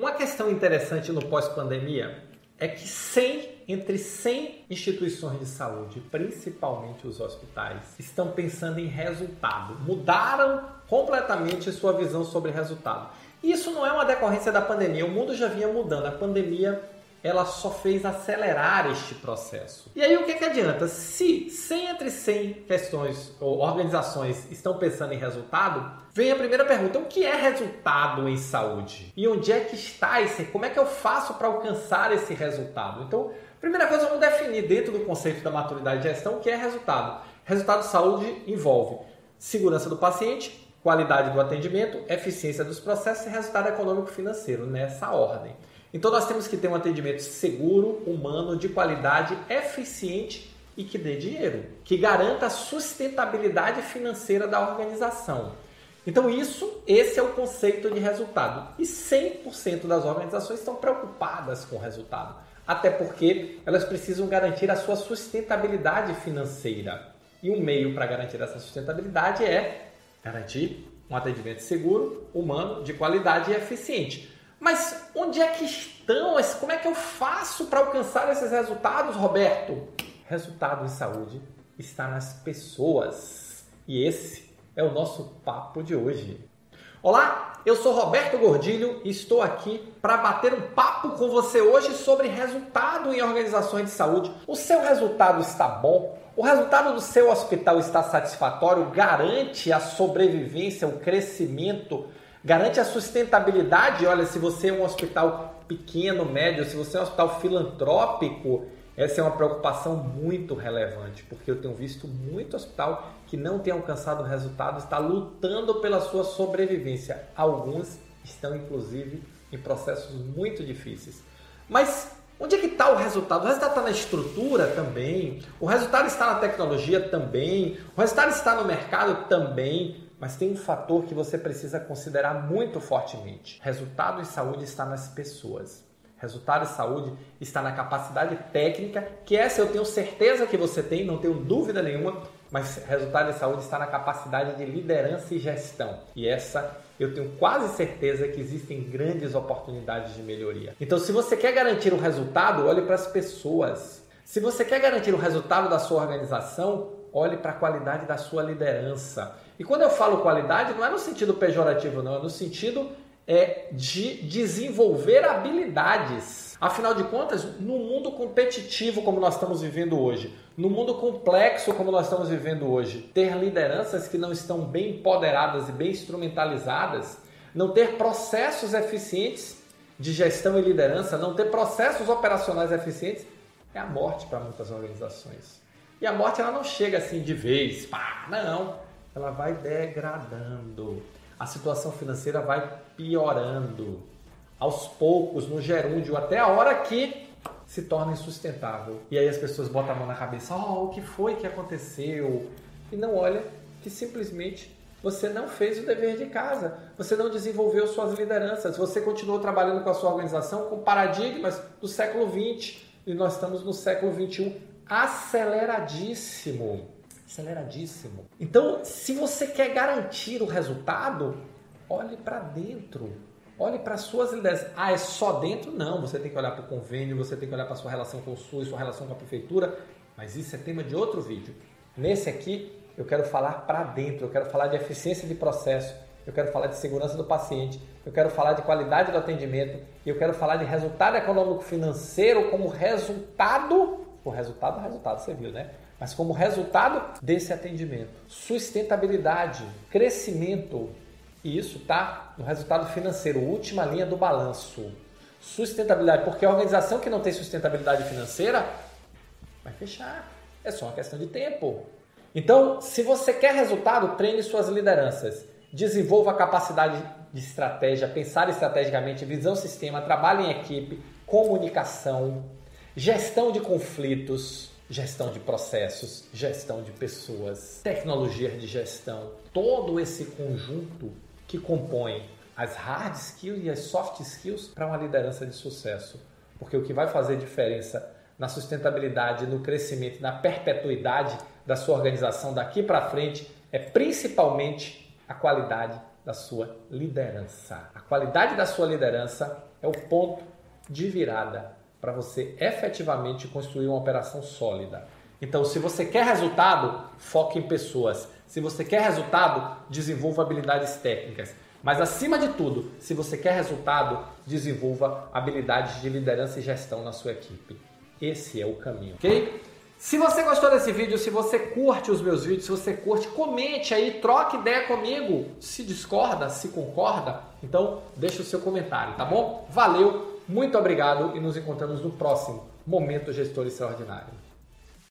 Uma questão interessante no pós-pandemia é que 100, entre 100 instituições de saúde, principalmente os hospitais, estão pensando em resultado. Mudaram completamente sua visão sobre resultado. Isso não é uma decorrência da pandemia, o mundo já vinha mudando. A pandemia ela só fez acelerar este processo. E aí o que, que adianta? Se 100 entre 100 questões ou organizações estão pensando em resultado, vem a primeira pergunta: o que é resultado em saúde? E onde é que está esse? Como é que eu faço para alcançar esse resultado? Então, primeira coisa, vamos definir dentro do conceito da maturidade de gestão o que é resultado. Resultado de saúde envolve segurança do paciente, qualidade do atendimento, eficiência dos processos e resultado econômico financeiro, nessa ordem. Então nós temos que ter um atendimento seguro, humano, de qualidade, eficiente e que dê dinheiro, que garanta a sustentabilidade financeira da organização. Então isso, esse é o conceito de resultado. E 100% das organizações estão preocupadas com o resultado, até porque elas precisam garantir a sua sustentabilidade financeira. E um meio para garantir essa sustentabilidade é garantir um atendimento seguro, humano, de qualidade e eficiente. Mas onde é que estão? Como é que eu faço para alcançar esses resultados, Roberto? Resultado em saúde está nas pessoas. E esse é o nosso papo de hoje. Olá, eu sou Roberto Gordilho e estou aqui para bater um papo com você hoje sobre resultado em organizações de saúde. O seu resultado está bom? O resultado do seu hospital está satisfatório? Garante a sobrevivência, o crescimento Garante a sustentabilidade. Olha, se você é um hospital pequeno, médio, se você é um hospital filantrópico, essa é uma preocupação muito relevante, porque eu tenho visto muito hospital que não tem alcançado resultado, está lutando pela sua sobrevivência. Alguns estão, inclusive, em processos muito difíceis. Mas onde é que está o resultado? O resultado está na estrutura também, o resultado está na tecnologia também, o resultado está no mercado também. Mas tem um fator que você precisa considerar muito fortemente. Resultado em saúde está nas pessoas. Resultado em saúde está na capacidade técnica, que essa eu tenho certeza que você tem, não tenho dúvida nenhuma, mas resultado em saúde está na capacidade de liderança e gestão. E essa eu tenho quase certeza que existem grandes oportunidades de melhoria. Então, se você quer garantir o um resultado, olhe para as pessoas. Se você quer garantir o um resultado da sua organização, olhe para a qualidade da sua liderança. E quando eu falo qualidade, não é no sentido pejorativo, não, é no sentido é, de desenvolver habilidades. Afinal de contas, no mundo competitivo como nós estamos vivendo hoje, no mundo complexo como nós estamos vivendo hoje, ter lideranças que não estão bem empoderadas e bem instrumentalizadas, não ter processos eficientes de gestão e liderança, não ter processos operacionais eficientes, é a morte para muitas organizações. E a morte ela não chega assim de vez, pá, não. Ela vai degradando. A situação financeira vai piorando. Aos poucos, no gerúndio, até a hora que se torna insustentável. E aí as pessoas botam a mão na cabeça, oh, o que foi que aconteceu? E não olha que simplesmente você não fez o dever de casa, você não desenvolveu suas lideranças, você continuou trabalhando com a sua organização com paradigmas do século XX e nós estamos no século XXI aceleradíssimo. Aceleradíssimo. Então, se você quer garantir o resultado, olhe para dentro. Olhe para suas ideias. Ah, é só dentro? Não. Você tem que olhar para o convênio, você tem que olhar para sua relação com o SUS, sua relação com a prefeitura. Mas isso é tema de outro vídeo. Nesse aqui, eu quero falar para dentro. Eu quero falar de eficiência de processo. Eu quero falar de segurança do paciente. Eu quero falar de qualidade do atendimento. Eu quero falar de resultado econômico financeiro como resultado o resultado é resultado, você viu, né? Mas como resultado desse atendimento, sustentabilidade, crescimento, e isso está no resultado financeiro, última linha do balanço. Sustentabilidade, porque a organização que não tem sustentabilidade financeira vai fechar. É só uma questão de tempo. Então, se você quer resultado, treine suas lideranças. Desenvolva a capacidade de estratégia, pensar estrategicamente, visão sistema, trabalhe em equipe, comunicação, Gestão de conflitos, gestão de processos, gestão de pessoas, tecnologia de gestão, todo esse conjunto que compõe as hard skills e as soft skills para uma liderança de sucesso. Porque o que vai fazer diferença na sustentabilidade, no crescimento, na perpetuidade da sua organização daqui para frente é principalmente a qualidade da sua liderança. A qualidade da sua liderança é o ponto de virada para você efetivamente construir uma operação sólida. Então, se você quer resultado, foque em pessoas. Se você quer resultado, desenvolva habilidades técnicas. Mas acima de tudo, se você quer resultado, desenvolva habilidades de liderança e gestão na sua equipe. Esse é o caminho, ok? Se você gostou desse vídeo, se você curte os meus vídeos, se você curte, comente aí, troque ideia comigo. Se discorda, se concorda, então deixa o seu comentário, tá bom? Valeu, muito obrigado e nos encontramos no próximo Momento Gestor Extraordinário.